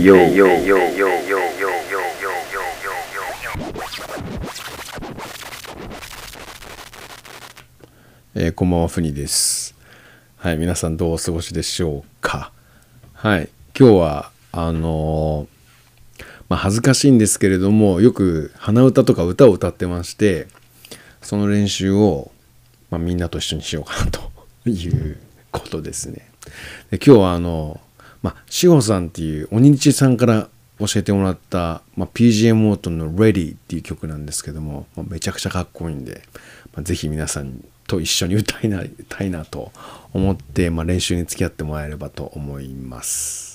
Hey yo, yo, yo, yo, yo, yo, yo, えーこんばんは、ふにです。はい、皆さんどうお過ごしでしょうか。はい、今日は、あのーまあ、恥ずかしいんですけれども、よく鼻歌とか歌を歌ってまして、その練習を、まあ、みんなと一緒にしようかなということですね。で今日は、あの、まあ、しほさんっていう、おにちさんから教えてもらった、まあ、PGM オートンの Ready っていう曲なんですけども、まあ、めちゃくちゃかっこいいんで、まあ、ぜひ皆さんと一緒に歌いたいなと思って、まあ、練習に付き合ってもらえればと思います。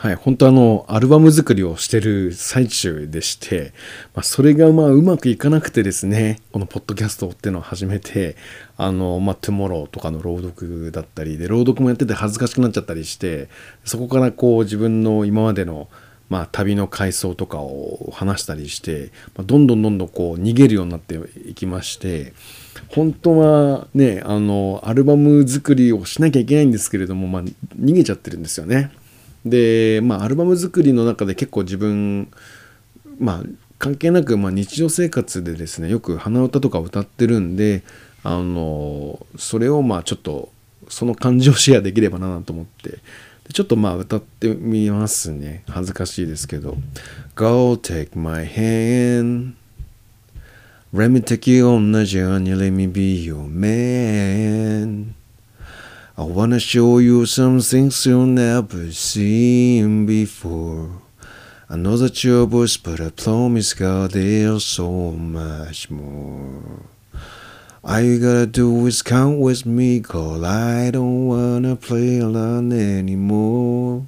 はい、本当あの、アルバム作りをしてる最中でして、まあ、それがまあうまくいかなくてですね、このポッドキャストっていうのを始めて、あの、まあ、トゥモローとかの朗読だったりで、朗読もやってて恥ずかしくなっちゃったりして、そこからこう自分の今までのまあ、旅の回想とかを話したりして、まあ、どんどんどんどんこう逃げるようになっていきまして本当はねあのアルバム作りをしなきゃいけないんですけれども、まあ、逃げちゃってるんですよね。で、まあ、アルバム作りの中で結構自分まあ関係なく、まあ、日常生活でですねよく鼻歌とか歌ってるんであのそれをまあちょっとその感じをシェアできればなと思ってでちょっとまあ歌ってみますね。恥ずかしいですけど「Go take my hand. Let me take you on a journey. Let me be your man. I wanna show you some things you've never seen before I know that you're boys, but I promise God there's so much more. All you gotta do is come with me, cause I don't wanna play alone anymore.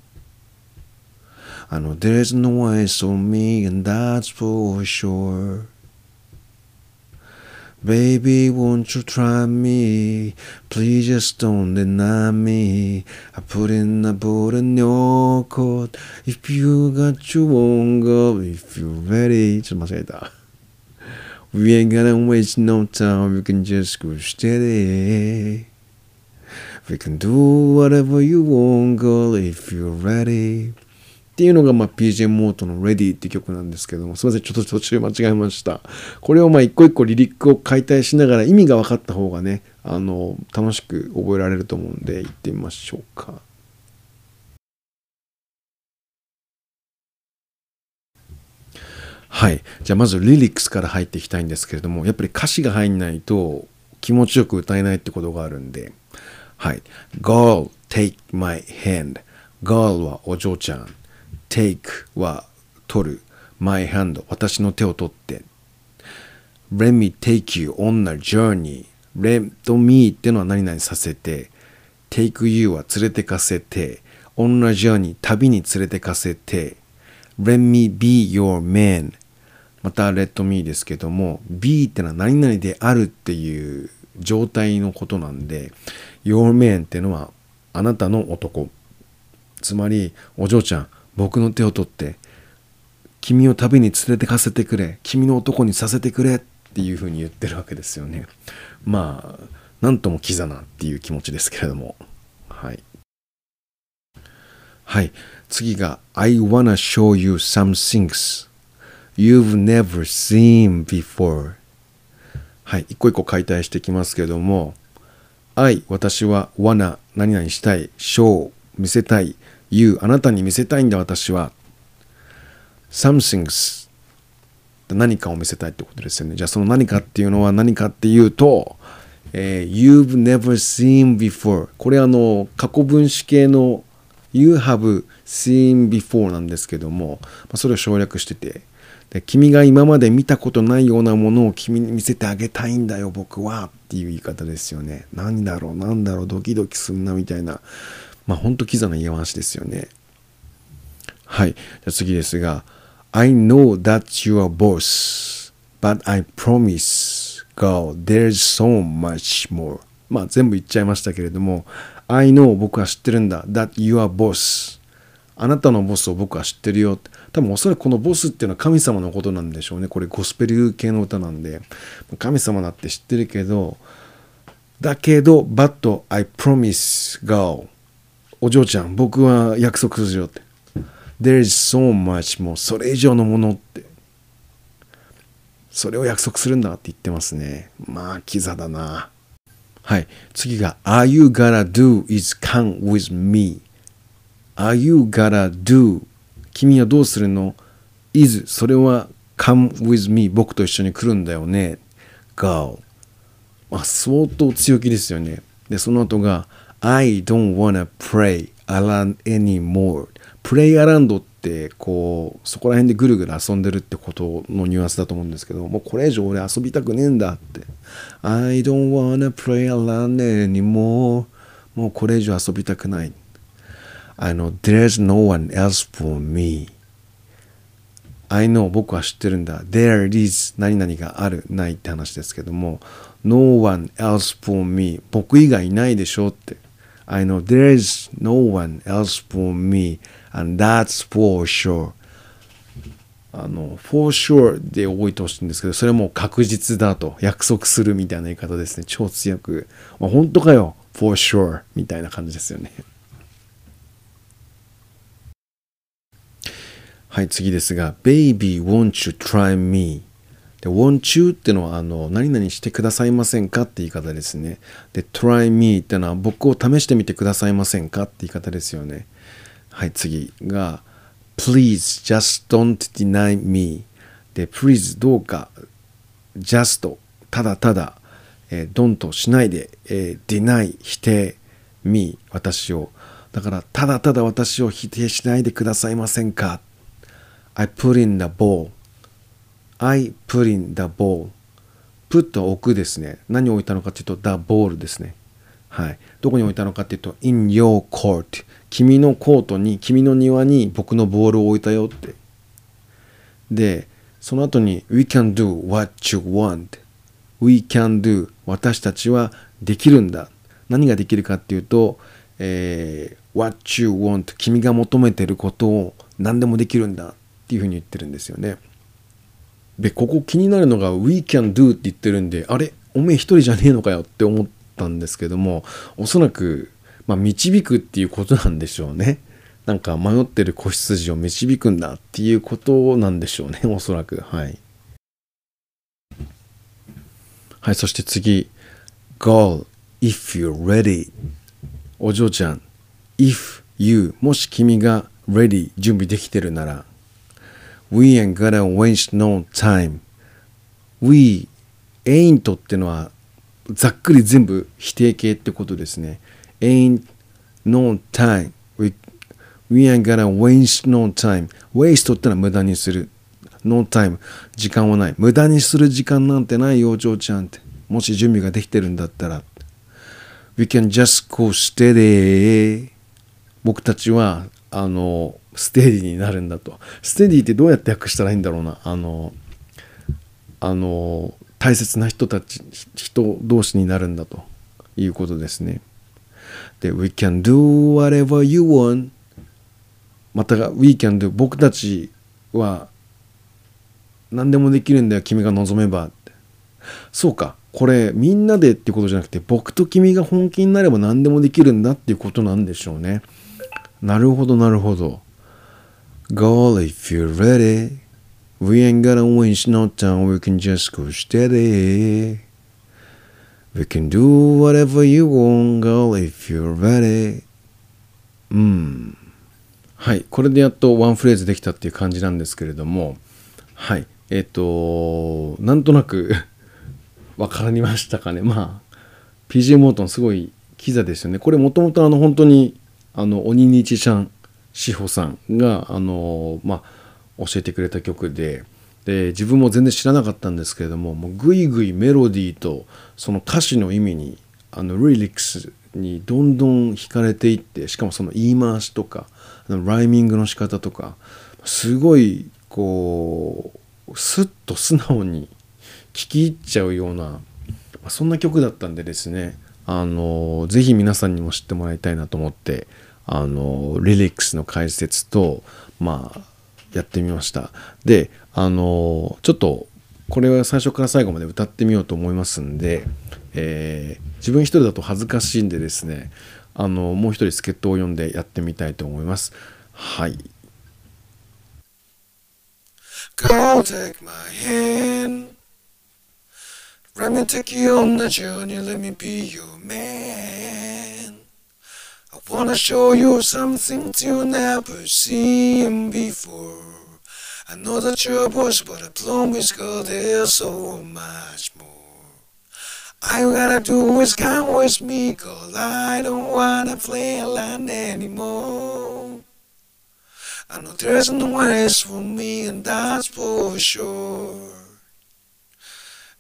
I know there's no one so me, and that's for sure. Baby, won't you try me? Please just don't deny me. I put in, I put in your coat. If you got your own girl, if you're ready. 좀 맞습니다. We ain't gonna waste no time. We can just go steady. We can do whatever you want, girl, if you're ready. っていうのが、まあ、PJ モートの Ready って曲なんですけども、すみません、ちょっと途中間違えました。これをまあ一個一個リリックを解体しながら意味が分かった方がね、あの、楽しく覚えられると思うんで、行ってみましょうか。はい。じゃあまずリリックスから入っていきたいんですけれども、やっぱり歌詞が入んないと気持ちよく歌えないってことがあるんで、はい。Girl, take my hand. Girl はお嬢ちゃん。Take は取る。my hand 私の手を取って。Let me take you on a journey. Let me ってのは何々させて。take you は連れてかせて。on a journey 旅に連れてかせて。Let me be your man. また let me ですけども be ってのは何々であるっていう状態のことなんで your man ってのはあなたの男つまりお嬢ちゃん僕の手を取って君を旅に連れてかせてくれ君の男にさせてくれっていうふうに言ってるわけですよね。まあなんともキザなっていう気持ちですけれども。はい。はい。次が I wanna show you some things you've never seen before はい。一個一個解体していきますけれども。I 私は wanna 何々したい show 見せたい you あなたに見せたいんだ私は。Somethings 何かを見せたいってことですよね。じゃあその何かっていうのは何かっていうと、えー You've never seen before これあの過去分詞系の You have seen before なんですけども、まあ、それを省略してて。で君が今まで見たことないようなものを君に見せてあげたいんだよ僕は。っていう言い方ですよね。何だろう何だろうドキドキするなみたいな。まあほんとキザな言い回しですよねはい。じゃあ次ですが、I know that you are boss, but I promise, girl, there's so much more. まあ全部言っちゃいましたけれども、I know 僕は知ってるんだ。that you are boss. あなたのボスを僕は知ってるよ。多分おそらくこのボスっていうのは神様のことなんでしょうね。これゴスペル系の歌なんで、神様だって知ってるけど、だけど、but I promise, girl. お嬢ちゃん僕は約束するよって。There is so much もうそれ以上のものって。それを約束するんだって言ってますね。まあキザだな。はい。次が Are you gonna do is come with me? Are you gonna do? 君はどうするの？Is それは come with me? 僕と一緒に来るんだよね。Go まあ相当強気ですよね。でその後が I don't wanna play around anymore プレイアランドってこうそこら辺でぐるぐる遊んでるってことのニュアンスだと思うんですけどもうこれ以上俺遊びたくねえんだって I don't wanna play around anymore もうこれ以上遊びたくない I know there's no one else for me I know 僕は知ってるんだ There is 何々があるないって話ですけども No one else for me 僕以外いないでしょって I know there is no one else for me and that's for sure あの for sure で覚えてほしいんですけどそれも確実だと約束するみたいな言い方ですね超強く、まあ、本当かよ for sure みたいな感じですよねはい次ですが Baby won't you try me で、want you ってのは、あの、何々してくださいませんかって言い方ですね。で、try me ってのは、僕を試してみてくださいませんかって言い方ですよね。はい、次が、please just don't deny me で、please どうか、just ただただ、えー、don't しないで、えー、deny 否定 me 私を。だから、ただただ私を否定しないでくださいませんか I put in the ball I put in the ball put は置くですね。何を置いたのかというと the ball ですね。はい。どこに置いたのかというと in your court 君のコートに君の庭に僕のボールを置いたよって。でその後に we can do what you want we can do 私たちはできるんだ。何ができるかっていうと、えー、what you want 君が求めてることを何でもできるんだっていうふうに言ってるんですよね。でここ気になるのが「We can do」って言ってるんであれおめえ一人じゃねえのかよって思ったんですけどもおそらく、まあ、導くっていうことなんでしょうね。なんか迷ってる子羊を導くんだっていうことなんでしょうねおそらくはい。はいそして次 Girl if you're ready お嬢ちゃん if you もし君が ready 準備できてるなら We ain't gonna waste no time. We ain't ってのはざっくり全部否定形ってことですね。ain't no time. We, we ain't gonna waste no time. waste ってのは無駄にする。no time. 時間はない。無駄にする時間なんてないよ、嬢ちゃんって。もし準備ができてるんだったら。We can just go steady. 僕たちは、あの、ステディになるんだと。ステディってどうやって訳したらいいんだろうな。あの、あの、大切な人たち、人同士になるんだということですね。で、We can do whatever you want. またが、We can do 僕たちは何でもできるんだよ、君が望めば。そうか。これみんなでってことじゃなくて僕と君が本気になれば何でもできるんだっていうことなんでしょうね。なるほどなるほど。Girl, if you're ready, we ain't gonna waste no time, we can just go steady. We can do whatever you want, girl, if you're ready. うん。はい。これでやっとワンフレーズできたっていう感じなんですけれども、はい。えっ、ー、と、なんとなくわかりましたかね。まあ、PJ モートンすごいキザですよね。これもともとあの本当に、あの、鬼日ちゃん志保さんがあの、まあ、教えてくれた曲でで自分も全然知らなかったんですけれどももうぐいぐいメロディーとその歌詞の意味にあのリリックスにどんどん惹かれていってしかもその言い回しとかライミングの仕方とかすごいこうスッと素直に聴き入っちゃうようなそんな曲だったんでですねあのぜひ皆さんにも知ってもらいたいなと思ってあのリリックスの解説とまあやってみました。であのちょっとこれは最初から最後まで歌ってみようと思いますんで、えー、自分一人だと恥ずかしいんでですねあのもう一人助っ人を呼んでやってみたいと思います。はい。Go take my hand. Let me take you on the journey, let me be your man. I wanna show you some things you never seen before. I know that you're a bush, but I promise, girl, there's so much more. All you gotta do is come with me, girl. I don't wanna play alone anymore. I know there's no one else for me, and that's for sure.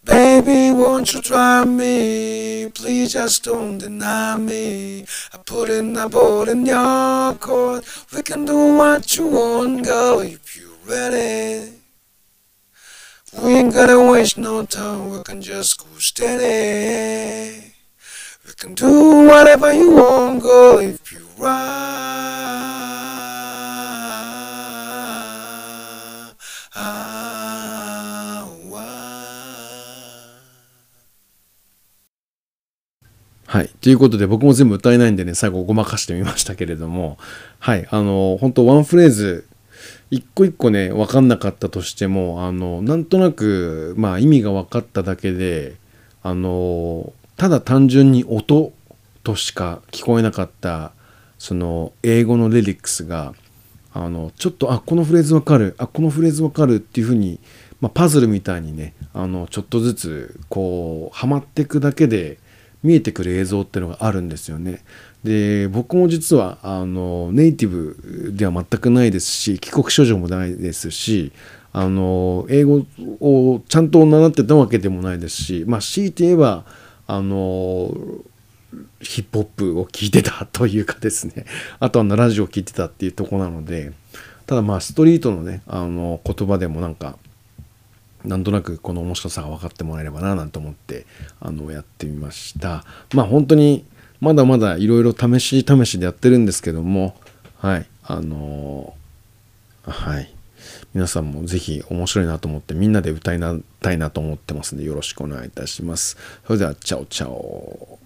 Baby, won't you try me? Please just don't deny me. I put in a ball in your court. We can do what you want, girl, if you're ready. We ain't gotta waste no time, we can just go steady. We can do whatever you want, girl, if you're right. はい。ということで、僕も全部歌えないんでね、最後ごまかしてみましたけれども、はい。あの、本当ワンフレーズ、一個一個ね、分かんなかったとしても、あの、なんとなく、まあ、意味が分かっただけで、あの、ただ単純に音としか聞こえなかった、その、英語のリリックスが、あの、ちょっと、あ、このフレーズ分かる、あ、このフレーズ分かるっていうふうに、まあ、パズルみたいにね、あの、ちょっとずつ、こう、はまっていくだけで、見えてくる映像ってのがあるんですよね。で僕も実はあのネイティブでは全くないですし帰国子女もないですしあの英語をちゃんと習ってたわけでもないですしまあ強いて言えばあのヒップホップを聴いてたというかですね あとはラジオを聴いてたっていうとこなのでただまあストリートのねあの言葉でもなんかなんとなくこの面白さが分かってもらえればななんて思ってあのやってみました。まあ本当にまだまだいろいろ試し試しでやってるんですけどもはいあのはい。皆さんもぜひ面白いなと思ってみんなで歌いたいなと思ってますんでよろしくお願いいたします。それではチャオチャオ。